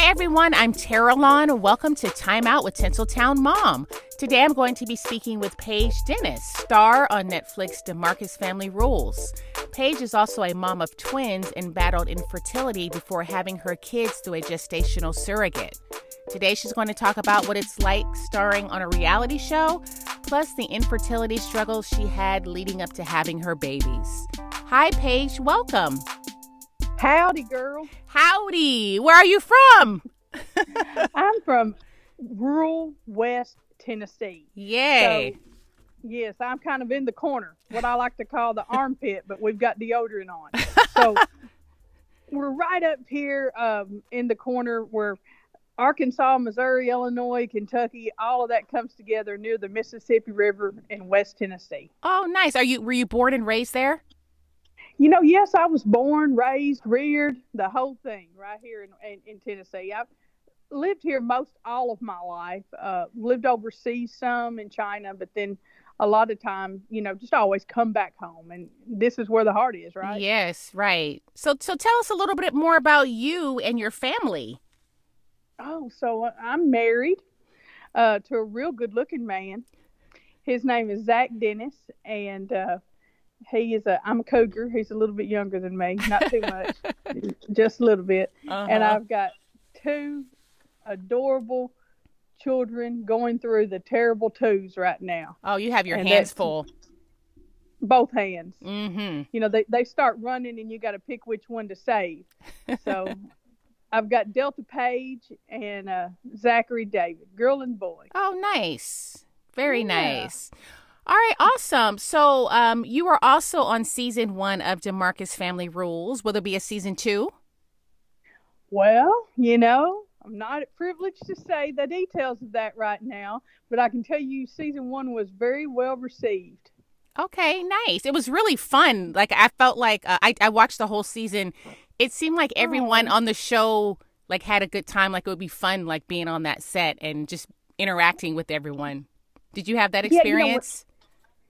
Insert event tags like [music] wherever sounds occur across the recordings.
Hi, everyone. I'm Tara Lawn. Welcome to Time Out with Tinseltown Mom. Today, I'm going to be speaking with Paige Dennis, star on Netflix DeMarcus Family Rules. Paige is also a mom of twins and battled infertility before having her kids through a gestational surrogate. Today, she's going to talk about what it's like starring on a reality show, plus the infertility struggles she had leading up to having her babies. Hi, Paige. Welcome. Howdy, girl. Howdy. Where are you from? [laughs] I'm from rural West Tennessee. Yay. So, yes, I'm kind of in the corner, what I like to call the [laughs] armpit, but we've got deodorant on. [laughs] So we're right up here um, in the corner where Arkansas, Missouri, Illinois, Kentucky, all of that comes together near the Mississippi River in West Tennessee. Oh, nice. Are you were you born and raised there? You know, yes, I was born, raised, reared, the whole thing right here in, in, in Tennessee. I've lived here most all of my life. Uh, lived overseas some in China, but then a lot of time, you know, just always come back home, and this is where the heart is, right? Yes, right. So, so tell us a little bit more about you and your family. Oh, so uh, I'm married uh, to a real good-looking man. His name is Zach Dennis, and uh, he is a I'm a cougar. He's a little bit younger than me, not too much, [laughs] just a little bit. Uh-huh. And I've got two adorable children going through the terrible twos right now. Oh, you have your and hands full. Both hands. Mm-hmm. You know, they, they start running and you got to pick which one to save. So [laughs] I've got Delta Page and uh, Zachary David, girl and boy. Oh, nice. Very yeah. nice. All right, awesome. So, um, you are also on season one of DeMarcus Family Rules. Will there be a season two? Well, you know, I'm not privileged to say the details of that right now, but I can tell you season one was very well received. Okay, nice. It was really fun. Like I felt like uh, I I watched the whole season. It seemed like everyone oh. on the show like had a good time. Like it would be fun, like being on that set and just interacting with everyone. Did you have that experience? Yeah, you know,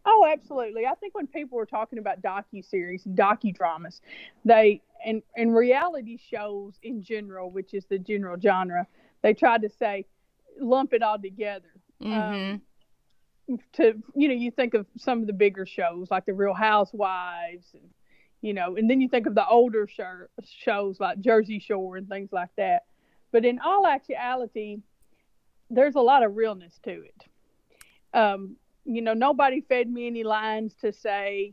Oh, absolutely. I think when people were talking about docu series and docudramas, they and and reality shows in general, which is the general genre, they tried to say lump it all together. Mm-hmm. Um, to you know, you think of some of the bigger shows like the Real Housewives, and you know, and then you think of the older show, shows like Jersey Shore and things like that. But in all actuality, there's a lot of realness to it. Um, you know, nobody fed me any lines to say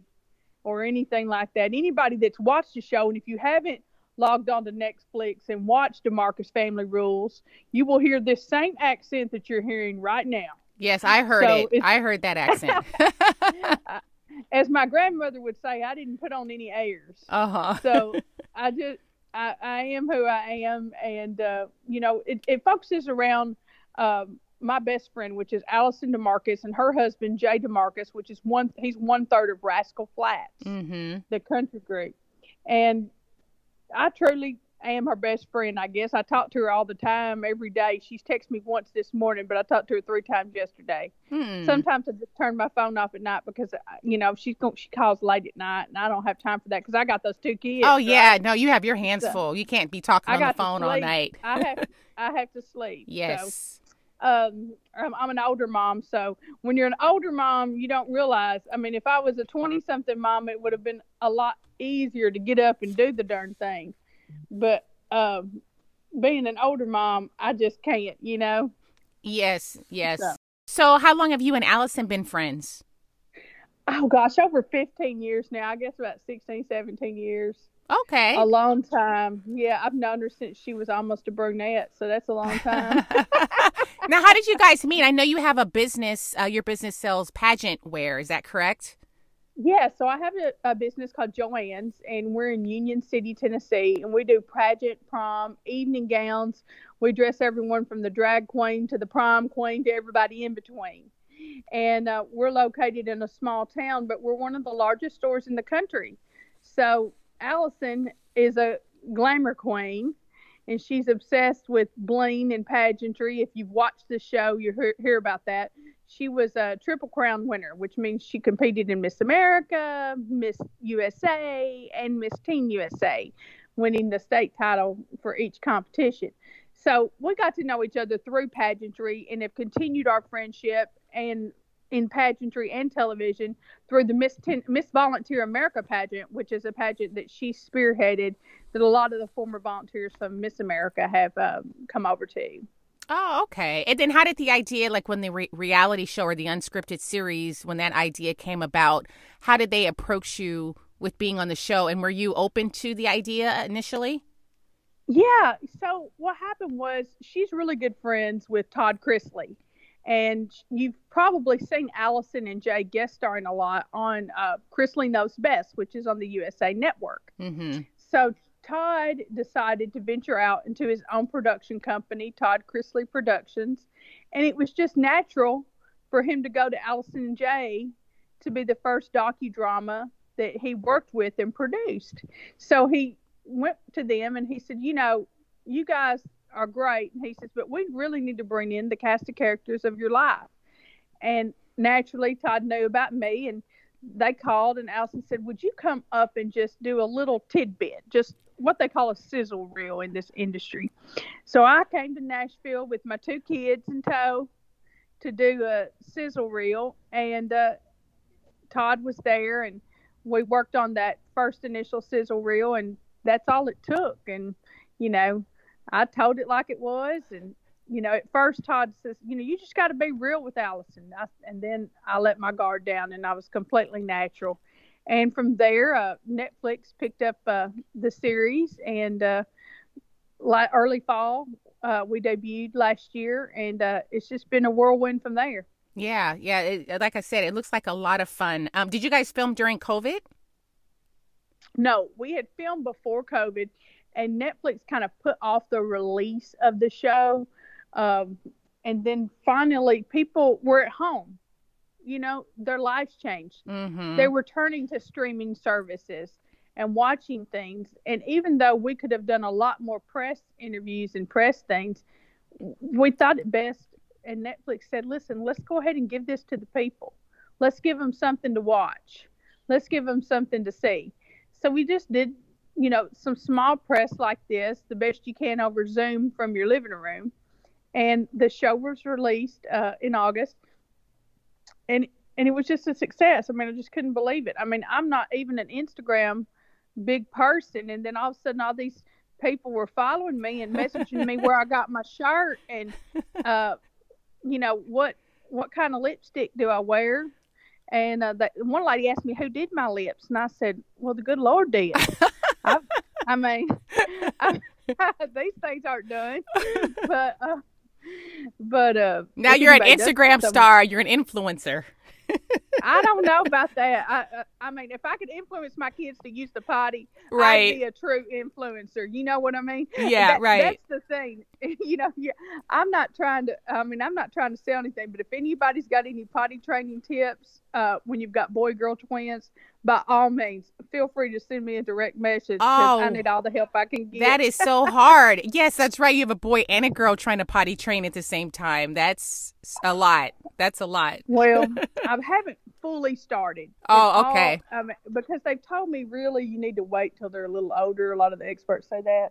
or anything like that. Anybody that's watched the show, and if you haven't logged on to Netflix and watched DeMarcus Family Rules, you will hear this same accent that you're hearing right now. Yes, I heard so it. I heard that accent. [laughs] As my grandmother would say, I didn't put on any airs. Uh huh. so I just, I, I am who I am, and uh, you know, it, it focuses around um, my best friend, which is Allison DeMarcus, and her husband Jay DeMarcus, which is one he's one third of Rascal Flatts, mm-hmm. the country group, and I truly am her best friend. I guess I talk to her all the time, every day. She's texted me once this morning, but I talked to her three times yesterday. Hmm. Sometimes I just turn my phone off at night because uh, you know she's she calls late at night, and I don't have time for that because I got those two kids. Oh yeah, right? no, you have your hands so, full. You can't be talking on the phone all night. I have [laughs] I have to sleep. Yes. So um, I'm an older mom, so when you're an older mom, you don't realize. I mean, if I was a 20 something mom, it would have been a lot easier to get up and do the darn thing. But um, being an older mom, I just can't, you know? Yes, yes. So, so, how long have you and Allison been friends? Oh, gosh, over 15 years now. I guess about 16, 17 years. Okay. A long time. Yeah, I've known her since she was almost a brunette, so that's a long time. [laughs] [laughs] now, how did you guys meet? I know you have a business. Uh, your business sells pageant wear. Is that correct? Yeah, so I have a, a, business called Joanne's, and we're in Union City, Tennessee, and we do pageant, prom, evening gowns. We dress everyone from the drag queen to the prom queen to everybody in between. And uh, we're located in a small town, but we're one of the largest stores in the country. So Allison is a glamour queen and she's obsessed with bling and pageantry. If you've watched the show, you hear, hear about that. She was a Triple Crown winner, which means she competed in Miss America, Miss USA, and Miss Teen USA, winning the state title for each competition. So we got to know each other through pageantry and have continued our friendship and in pageantry and television through the Miss, Ten- Miss Volunteer America pageant, which is a pageant that she spearheaded that a lot of the former volunteers from Miss America have um, come over to. Oh, okay. And then how did the idea, like when the re- reality show or the unscripted series, when that idea came about, how did they approach you with being on the show? And were you open to the idea initially? Yeah. So what happened was she's really good friends with Todd Chrisley. And you've probably seen Allison and Jay guest starring a lot on uh, Chrisley Knows Best, which is on the USA Network. Mm-hmm. So Todd decided to venture out into his own production company, Todd Chrisley Productions, and it was just natural for him to go to Allison and Jay to be the first docudrama that he worked with and produced. So he went to them and he said, "You know, you guys are great. And he says, but we really need to bring in the cast of characters of your life. And naturally, Todd knew about me, and they called, and Allison said, would you come up and just do a little tidbit, just what they call a sizzle reel in this industry. So I came to Nashville with my two kids in tow to do a sizzle reel, and uh, Todd was there, and we worked on that first initial sizzle reel, and that's all it took. And you know, I told it like it was, and you know, at first Todd says, you know, you just got to be real with Allison, I, and then I let my guard down, and I was completely natural. And from there, uh, Netflix picked up uh, the series, and uh, like early fall, uh, we debuted last year, and uh, it's just been a whirlwind from there. Yeah, yeah. It, like I said, it looks like a lot of fun. Um, did you guys film during COVID? No, we had filmed before COVID, and Netflix kind of put off the release of the show. Um, and then finally, people were at home. You know, their lives changed. Mm-hmm. They were turning to streaming services and watching things. And even though we could have done a lot more press interviews and press things, we thought it best. And Netflix said, listen, let's go ahead and give this to the people. Let's give them something to watch. Let's give them something to see. So we just did you know, some small press like this, the best you can over Zoom from your living room. And the show was released uh, in August, and and it was just a success. I mean, I just couldn't believe it. I mean, I'm not even an Instagram big person, and then all of a sudden, all these people were following me and messaging me where I got my shirt and, [laughs] uh, you know, what what kind of lipstick do I wear? And uh, that, one lady asked me who did my lips, and I said, "Well, the good Lord did." [laughs] I, I mean, I, [laughs] these things aren't done, but uh, but uh, now you're an Instagram star. You're an influencer. I don't know [laughs] about that. I, uh, I mean, if I could influence my kids to use the potty, right. I'd be a true influencer. You know what I mean? Yeah, that, right. That's the thing. [laughs] you know, yeah, I'm not trying to. I mean, I'm not trying to sell anything, but if anybody's got any potty training tips uh, when you've got boy girl twins, by all means, feel free to send me a direct message because oh, I need all the help I can get. That is so [laughs] hard. yes, that's right. You have a boy and a girl trying to potty train at the same time. That's a lot. That's a lot. Well, [laughs] I haven't fully started. Oh, okay. All, um, because they've told me really you need to wait till they're a little older. A lot of the experts say that.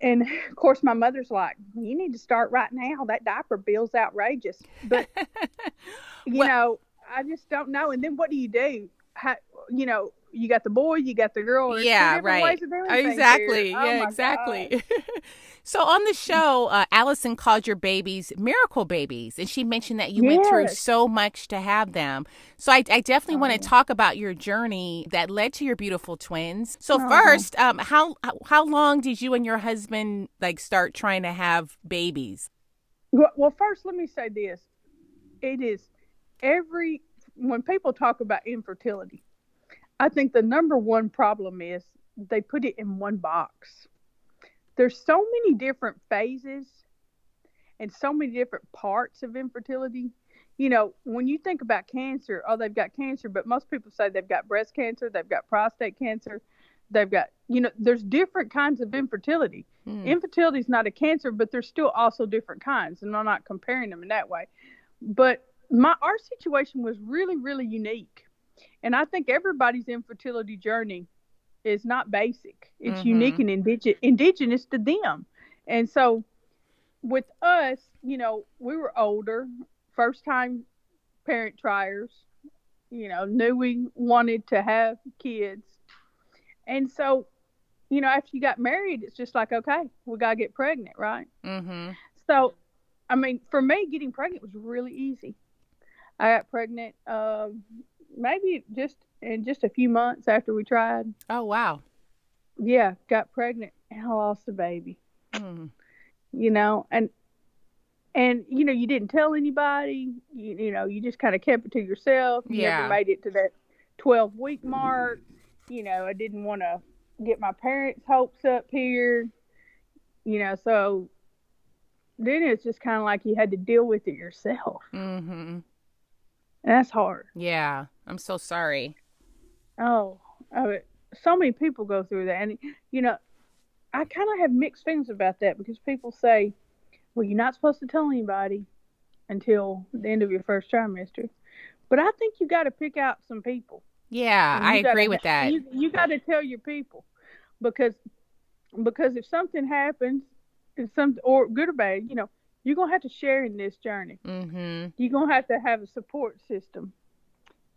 And of course, my mother's like, "You need to start right now. That diaper bill's outrageous." But [laughs] you well, know, I just don't know. And then what do you do? How, you know, you got the boy, you got the girl. yeah, right. exactly. Oh, yeah, exactly. [laughs] so on the show, uh, Allison called your babies miracle babies, and she mentioned that you yes. went through so much to have them. So I, I definitely oh. want to talk about your journey that led to your beautiful twins. So oh. first, um, how how long did you and your husband like start trying to have babies? Well, well first, let me say this: it is every when people talk about infertility, I think the number one problem is they put it in one box. There's so many different phases and so many different parts of infertility. You know, when you think about cancer, oh, they've got cancer, but most people say they've got breast cancer, they've got prostate cancer, they've got, you know, there's different kinds of infertility. Mm. Infertility is not a cancer, but there's still also different kinds, and I'm not comparing them in that way. But my our situation was really, really unique and I think everybody's infertility journey is not basic. It's mm-hmm. unique and indig- indigenous to them. And so with us, you know, we were older, first time parent triers, you know, knew we wanted to have kids. And so, you know, after you got married, it's just like, okay, we got to get pregnant, right? Mm-hmm. So, I mean, for me, getting pregnant was really easy. I got pregnant um, maybe just in just a few months after we tried. Oh, wow. Yeah, got pregnant and I lost the baby. Mm. You know, and and you know you didn't tell anybody. You, you know, you just kind of kept it to yourself. You Yeah. never made it to that twelve week mark. You know, I didn't want to get my parents' hopes up here. You know, so then it's just kind of like you had to deal with it yourself, Mm-hmm. And that's hard. Yeah. I'm so sorry. Oh, oh I mean, so many people go through that, and you know, I kind of have mixed feelings about that because people say, "Well, you're not supposed to tell anybody until the end of your first trimester," but I think you got to pick out some people. Yeah, I gotta agree with that. You, you got to tell your people because because if something happens, if some or good or bad, you know, you're gonna have to share in this journey. mm-hmm. You're gonna have to have a support system.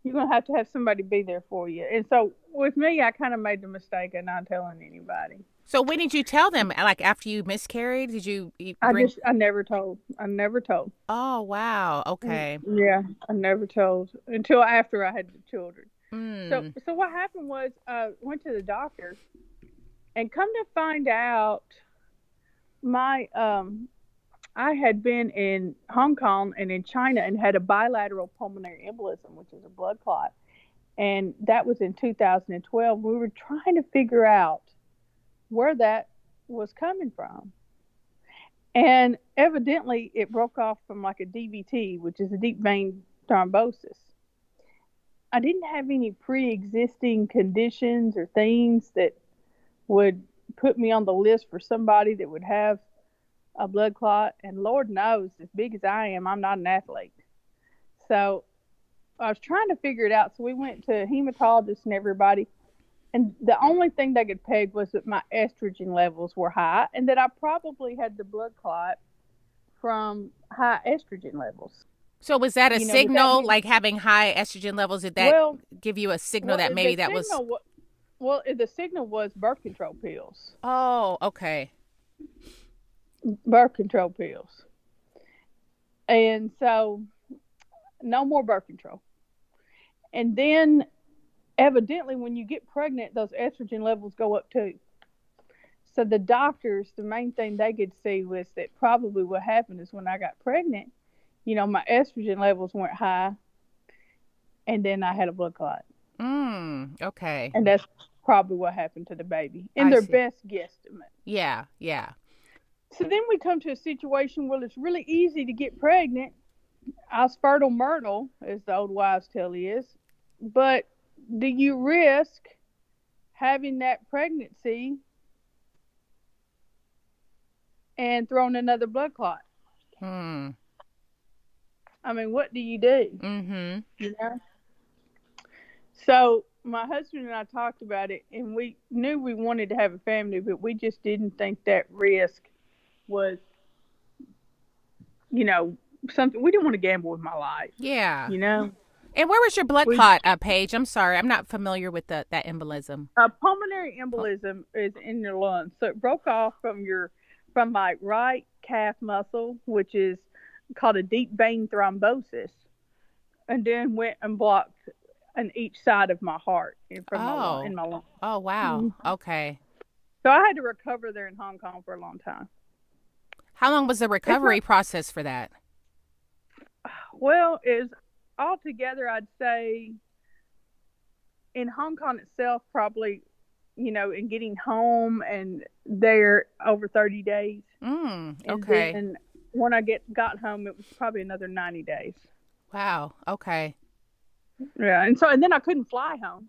You're gonna have to have somebody be there for you. And so with me, I kind of made the mistake of not telling anybody. So when did you tell them? Like after you miscarried? Did you, you I just I never told. I never told. Oh, wow. Okay. Yeah, I never told until after I had the children. Mm. So so what happened was uh went to the doctor and come to find out my um I had been in Hong Kong and in China and had a bilateral pulmonary embolism, which is a blood clot. And that was in 2012. We were trying to figure out where that was coming from. And evidently it broke off from like a DVT, which is a deep vein thrombosis. I didn't have any pre-existing conditions or things that would put me on the list for somebody that would have a blood clot. And Lord knows, as big as I am, I'm not an athlete. So I was trying to figure it out. So we went to hematologists and everybody. And the only thing they could peg was that my estrogen levels were high and that I probably had the blood clot from high estrogen levels. So was that a You know, would that signal, like having high estrogen levels? Did that well, give you a signal well, that maybe that was? signal well, the signal was birth control pills. Oh, okay. Birth control pills. And so no more birth control. And then evidently when you get pregnant those estrogen levels go up too. So the doctors, the main thing they could see was that probably what happened is when I got pregnant, you know, my estrogen levels weren't high and then I had a blood clot. Mm, okay. And that's probably what happened to the baby in I their see. best guesstimate. Yeah, yeah. So then we come to a situation where it's really easy to get pregnant. I fertile myrtle, as the old wives' tale is. But do you risk having that pregnancy and throwing another blood clot? Hmm. I mean, what do you do? Mm-hmm. You know? So my husband and I talked about it, and we knew we wanted to have a family, but we just didn't think that risk was, you know, something. We didn't want to gamble with my life, Yeah. you know. And where was your blood We- clot, uh, Paige? I'm sorry, I'm not familiar with the, that embolism. A pulmonary embolism is in your lungs, so it broke off from your from my right calf muscle, which is called a deep vein thrombosis, and then went and blocked on each side of my heart and from my Oh. lung, in my lung. Oh, wow. Mm-hmm. Okay. So I had to recover there in Hong Kong for a long time. How long was the recovery process for that? Well, is altogether, I'd say in Hong Kong itself, probably, you know, in getting home and there over 30 days. Mm, And okay. then when I get got home, it was probably another 90 days. Wow. Okay. Yeah, and so and then I couldn't fly home.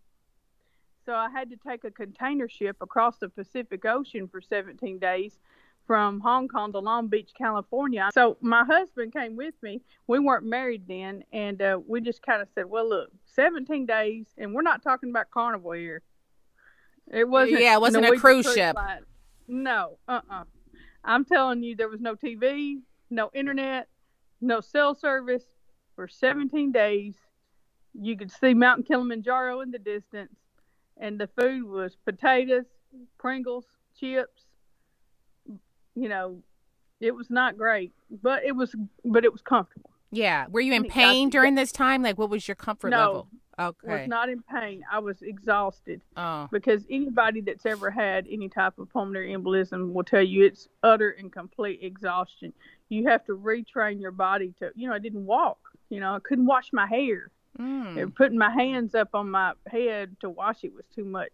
So I had to take a container ship across the Pacific Ocean for 17 days from Hong Kong to Long Beach, California. So my husband came with me. We weren't married then, and uh, we just kind of said, "Well, look, 17 days, and we're not talking about Carnival here. It wasn't. Yeah, it wasn't a Norwegian cruise ship. line. No, uh, uh I'm telling you, there was no TV, no internet, no cell service for 17 days. You could see Mountain Kilimanjaro in the distance, and the food was potatoes, Pringles, chips. You know, it was not great, but it was, but it was comfortable. Yeah. Were you in pain during this time? Like, what was your comfort no, level? Okay. Was not in pain. I was exhausted. Oh. Because anybody that's ever had any type of pulmonary embolism will tell you it's utter and complete exhaustion. You have to retrain your body to, you know, I didn't walk. You know, I couldn't wash my hair. Mm. Putting my hands up on my head to wash it was too much.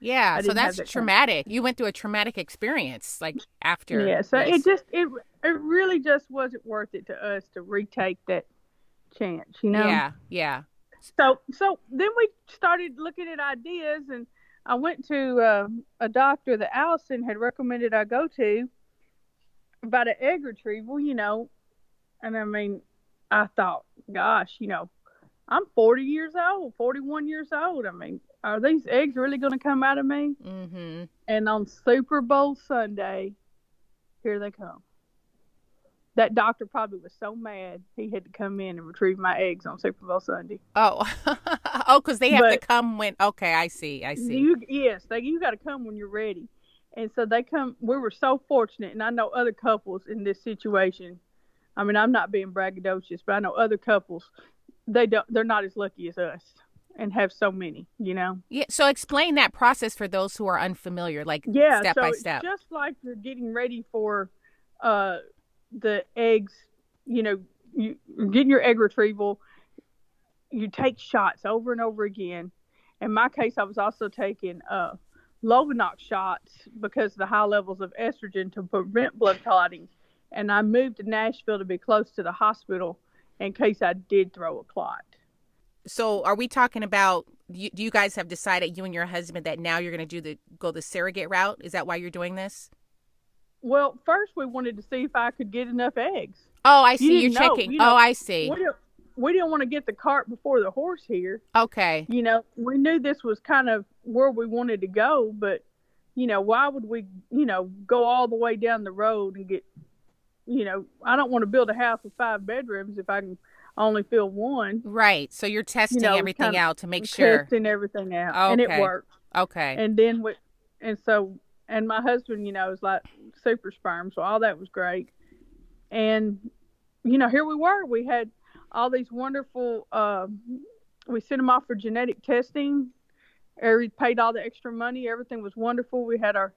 Yeah, so that's that traumatic. Kind of... You went through a traumatic experience, like after. Yeah, so this. it just it it really just wasn't worth it to us to retake that chance, you know. Yeah, yeah. So so then we started looking at ideas, and I went to uh, a doctor that Allison had recommended I go to about an egg retrieval, you know. And I mean, I thought, gosh, you know, I'm 40 years old, 41 years old. I mean, are these eggs really going to come out of me? Mm-hmm. And on Super Bowl Sunday, here they come that doctor probably was so mad he had to come in and retrieve my eggs on Super Bowl Sunday. Oh, [laughs] oh, because they have but to come when. Okay, I see. I see. You, yes, they, you got to come when you're ready. And so they come. We were so fortunate, and I know other couples in this situation. I mean, I'm not being braggadocious, but I know other couples. They don't. They're not as lucky as us, and have so many. You know. Yeah. So explain that process for those who are unfamiliar, like yeah, step so by step. just like you're getting ready for. Uh, the eggs, you know, you getting your egg retrieval, you take shots over and over again. In my case, I was also taking uh, Lovenox shots because of the high levels of estrogen to prevent blood clotting. And I moved to Nashville to be close to the hospital in case I did throw a clot. So, are we talking about? Do you guys have decided, you and your husband, that now you're going to do the go the surrogate route? Is that why you're doing this? Well, first we wanted to see if I could get enough eggs. Oh, I see. You are checking. You know, oh, I see. We didn't, we didn't want to get the cart before the horse here. Okay. You know, we knew this was kind of where we wanted to go, but you know, why would we, you know, go all the way down the road and get, you know, I don't want to build a house with five bedrooms if I can only fill one. Right. So you're testing you know, everything out to make sure. Testing everything out, okay. and it worked. Okay. And then we, and so and my husband, you know, was like super sperm, so all that was great. And you know, here we were. We had all these wonderful. Uh, we sent them off for genetic testing. We paid all the extra money. Everything was wonderful. We had our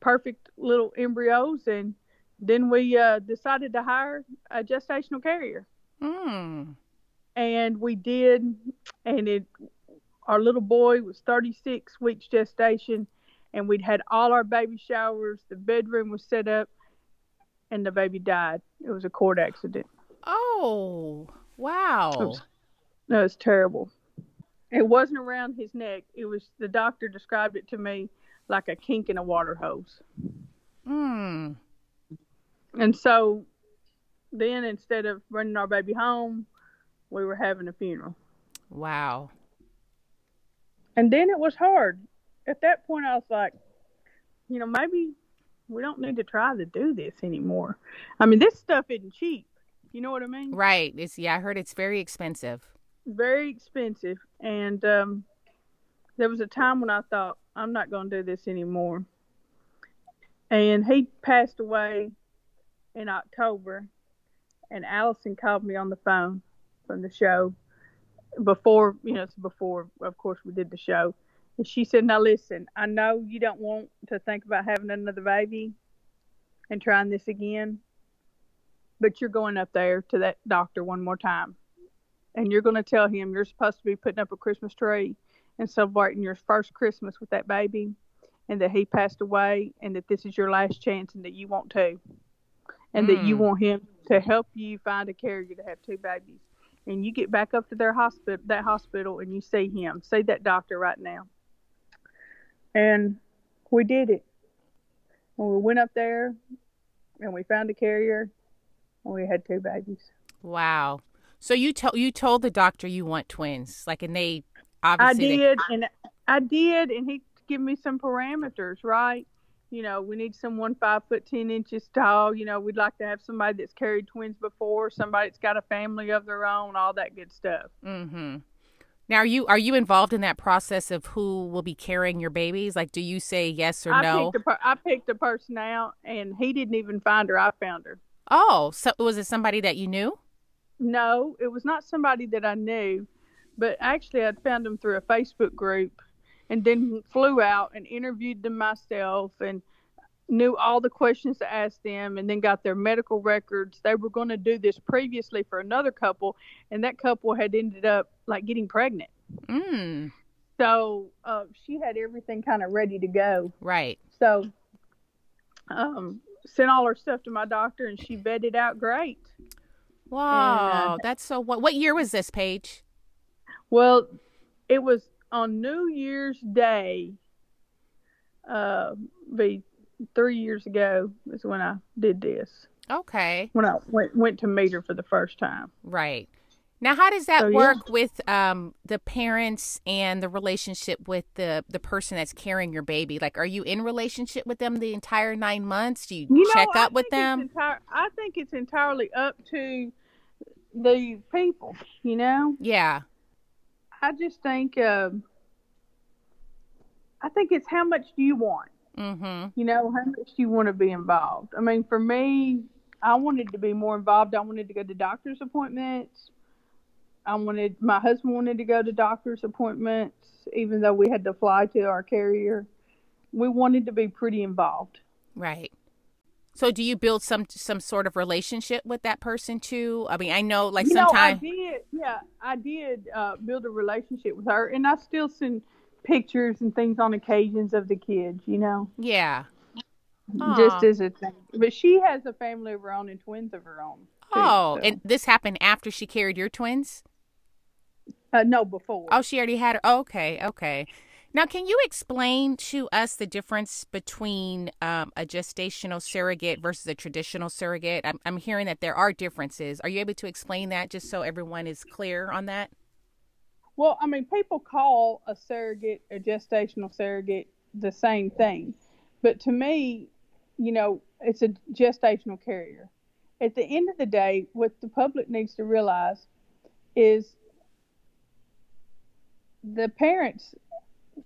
perfect little embryos, and then we uh, decided to hire a gestational carrier. Mm. And we did, and it. Our little boy was 36 weeks gestation and we'd had all our baby showers. The bedroom was set up, and the baby died. It was a cord accident. Oh, wow! It was, no, it's terrible. It wasn't around his neck. It was the doctor described it to me like a kink in a water hose. Hmm. And so then instead of bringing our baby home, we were having a funeral. Wow. And then it was hard at that point, I was like, you know, maybe we don't need to try to do this anymore. I mean, this stuff isn't cheap. You know what I mean? Right. It's yeah. I heard it's very expensive. Very expensive, and um, there was a time when I thought I'm not going to do this anymore. And he passed away in October, and Allison called me on the phone from the show before you know before of course we did the show and she said, Now listen, I know you don't want to think about having another baby and trying this again, but you're going up there to that doctor one more time. And you're going to tell him you're supposed to be putting up a Christmas tree and celebrating your first Christmas with that baby and that he passed away and that this is your last chance and that you want to. And mm. that you hmm. want him to help you find a carrier to have two babies. And you get back up to their hospital that hospital and you see him. See that doctor right now and we did it. And we went up there and we found a carrier and we had two babies. Wow. So you told you told the doctor you want twins, like, and they obviously I did, they... and I did, and he gave me some parameters, right? You know, we need someone five foot ten inches tall. You know, we'd like to have somebody that's carried twins before, somebody that's got a family of their own, all that good stuff. Mm-hmm. Now, are you are you involved in that process of who will be carrying your babies? Like, do you say yes or I no? Picked a, I picked a person out, and he didn't even find her. I found her. Oh, so was it somebody that you knew? No, it was not somebody that I knew, but actually I'd found them through a Facebook group, and then flew out and interviewed them myself, and knew all the questions to ask them and then got their medical records. They were going to do this previously for another couple, and that couple had ended up like getting pregnant. Mm. So uh, she had everything kind of ready to go. Right. So um, sent all her stuff to my doctor, and she vetted out great. Wow, And, uh, that's so. What what year was this, Paige? Well, it was on New Year's Day. Uh, be three years ago is when I did this. Okay, When I went went to meet her for the first time. right. Now, how does that So, yeah. work with um, the parents and the relationship with the the person that's carrying your baby? Like, are you in relationship with them the entire nine months? Do you, You know, check I up with them? Entire, I think it's entirely up to the people. You know, yeah. I just think um, I think it's how much do you want. Mm-hmm. you know, how much do you want to be involved? I mean, for me, I wanted to be more involved. I wanted to go to doctor's appointments. I wanted, my husband wanted to go to doctor's appointments, even though we had to fly to our carrier. We wanted to be pretty involved. Right. So, do you build some some sort of relationship with that person too? I mean, I know like you know, I did, yeah, I did uh, build a relationship with her, and I still send pictures and things on occasions of the kids, you know, Yeah. just Aw. as a thing. But she has a family of her own and twins of her own. too, Oh, so. and this happened after she carried your twins? Uh, no, before. Oh, she already had her. Okay, okay. Now, can you explain to us the difference between um, a gestational surrogate versus a traditional surrogate? I'm, I'm hearing that there are differences. Are you able to explain that just so everyone is clear on that? Well, I mean, people call a surrogate, a gestational surrogate, the same thing. But to me, you know, it's a gestational carrier. At the end of the day, what the public needs to realize is the parents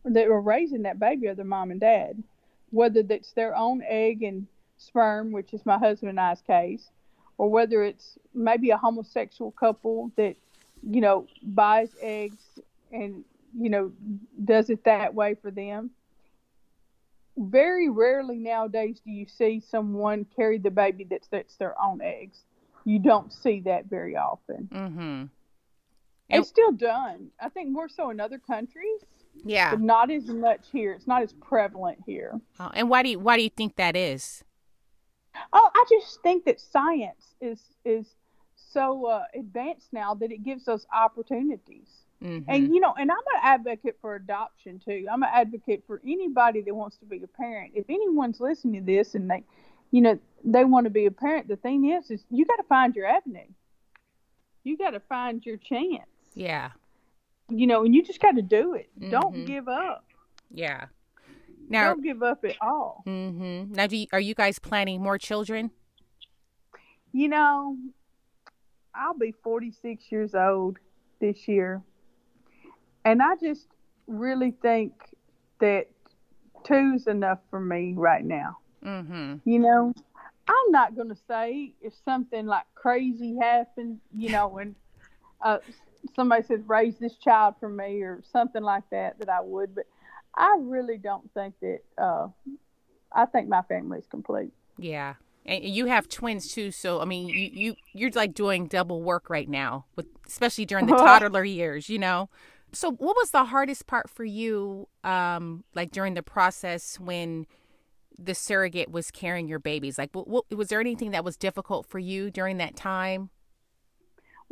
that are raising that baby are their mom and dad, whether that's their own egg and sperm, which is my husband and I's case, or whether it's maybe a homosexual couple that, you know, buys eggs and, you know, does it that way for them. Very rarely nowadays do you see someone carry the baby that's that's their own eggs. You don't see that very often. Mm-hmm. It's still done. I think more so in other countries, Yeah. but not as much here. It's not as prevalent here. Oh, and why do you why do you think that is? Oh, I just think that science is is so uh, advanced now that it gives us opportunities. Mhm. And you know, and I'm an advocate for adoption too. I'm an advocate for anybody that wants to be a parent. If anyone's listening to this and they, you know, they want to be a parent, the thing is, is you got to find your avenue. You got to find your chance. yeah. You know, and you just got to do it. Don't Mhm. give up. Yeah. Now, Don't give up at all. mm-hmm. now, do you, are you guys planning more children? You know, I'll be 46 years old this year. And I just really think that two's enough for me right now. Mm-hmm. You know, I'm not going to say if something like crazy happened, you know, and uh, somebody says, raise this child for me or something like that, that I would. But I really don't think that, uh, I think my family's complete. Yeah. And you have twins too, so I mean, you you you're like doing double work right now, with especially during the [laughs] toddler years, you know. So, what was the hardest part for you, um, like during the process when the surrogate was carrying your babies? Like, what, what was there anything that was difficult for you during that time?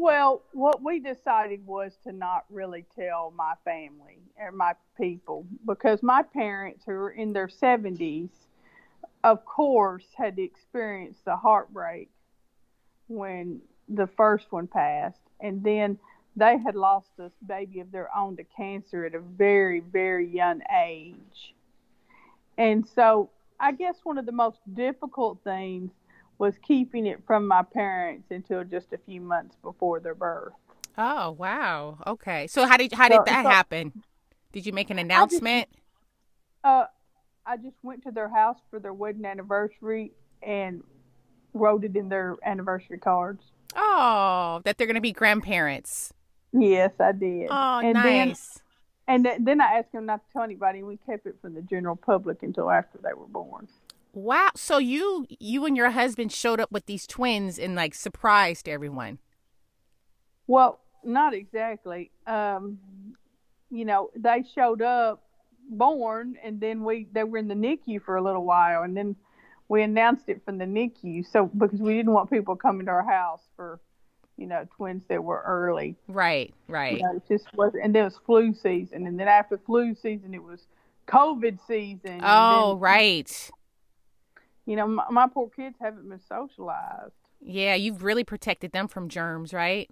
Well, what we decided was to not really tell my family or my people because my parents, who are in their 70s, of course, had experienced the heartbreak when the first one passed. And then they had lost a baby of their own to cancer at a very, very young age. And so I guess one of the most difficult things was keeping it from my parents until just a few months before their birth. Oh wow. Okay. So how did how did So- that so- happen? Did you make an announcement? Uh, I just went to their house for their wedding anniversary and wrote it in their anniversary cards. Oh, that they're going to be grandparents. Yes, I did. Oh, and Then, nice. and th- then I asked them not to tell anybody, and we kept it from the general public until after they were born. Wow. So you you and your husband showed up with these twins and like surprised everyone. Well, not exactly. Um, you know, they showed up born, and then we they were in the NICU for a little while, and then we announced it from the NICU. So because we didn't want people coming to our house for, you know, twins that were early. Right. Right. You know, it just was, and then it was flu season, and then after flu season, it was COVID season. Oh, then, right. You know, my, my poor kids haven't been socialized. Yeah, you've really protected them from germs, right?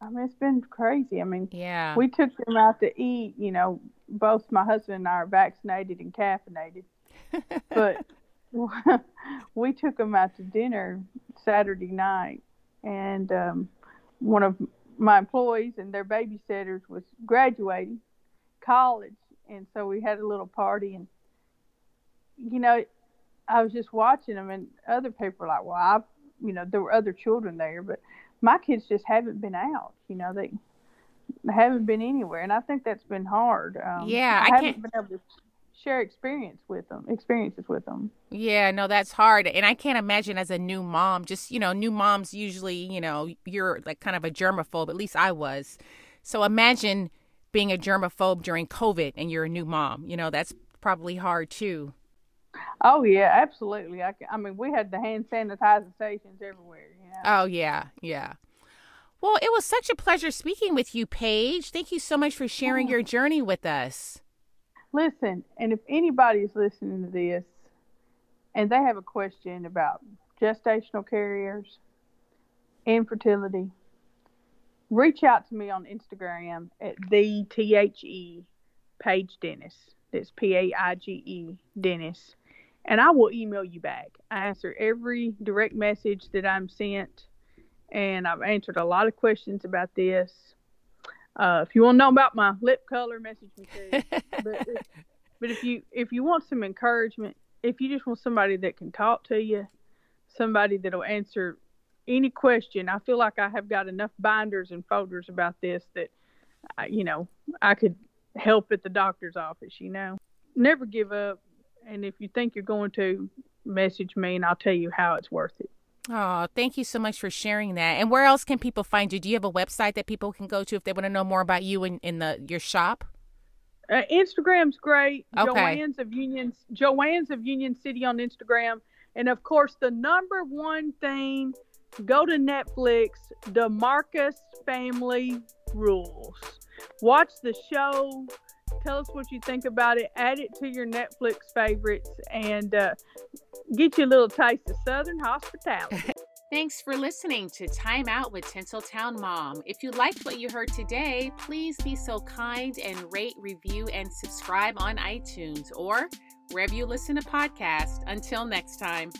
I mean, it's been crazy. I mean, Yeah. we took them out to eat. You know, both my husband and I are vaccinated and caffeinated, [laughs] but [laughs] we took them out to dinner Saturday night, and um, one of my employees and their babysitters was graduating college, and so we had a little party, and you know, I was just watching them, and other people were like, "Well, I," you know, there were other children there, but my kids just haven't been out. You know, they haven't been anywhere, and I think that's been hard. Um, Yeah, I, I haven't can't- been able to share experience with them, experiences with them. Yeah, no, that's hard. And I can't imagine as a new mom, just, you know, new moms usually, you know, you're like kind of a germaphobe. At least I was. So imagine being a germaphobe during COVID and you're a new mom. You know, that's probably hard too. Oh yeah, absolutely. I, I mean, we had the hand sanitizing stations everywhere. You know. Oh, yeah, yeah. Well, it was such a pleasure speaking with you, Paige. Thank you so much for sharing your journey with us. Listen, and if anybody's listening to this, and they have a question about gestational carriers, infertility, reach out to me on Instagram at the T H E Paige Dennis. That's P A I G E Dennis. And I will email you back. I answer every direct message that I'm sent, and I've answered a lot of questions about this. Uh, if you want to know about my lip color, message me too. [laughs] but, but if you if you want some encouragement, if you just want somebody that can talk to you, somebody that'll answer any question, I feel like I have got enough binders and folders about this that, I, you know, I could help at the doctor's office. You know, never give up, and if you think you're going to, message me and I'll tell you how it's worth it. Oh, thank you so much for sharing that. And where else can people find you? Do you have a website that people can go to if they want to know more about you in, in the your shop? Uh, Instagram's great. Okay. Joanne's of Union Joanne's of Union City on Instagram, and of course the number one thing, go to Netflix. DeMarcus Family Rules. Watch the show. Tell us what you think about it. Add it to your Netflix favorites, and uh, get you a little taste of Southern hospitality. [laughs] Thanks for listening to Time Out with Tinseltown Mom. If you liked what you heard today, please be so kind and rate, review, and subscribe on iTunes or wherever you listen to podcasts. Until next time.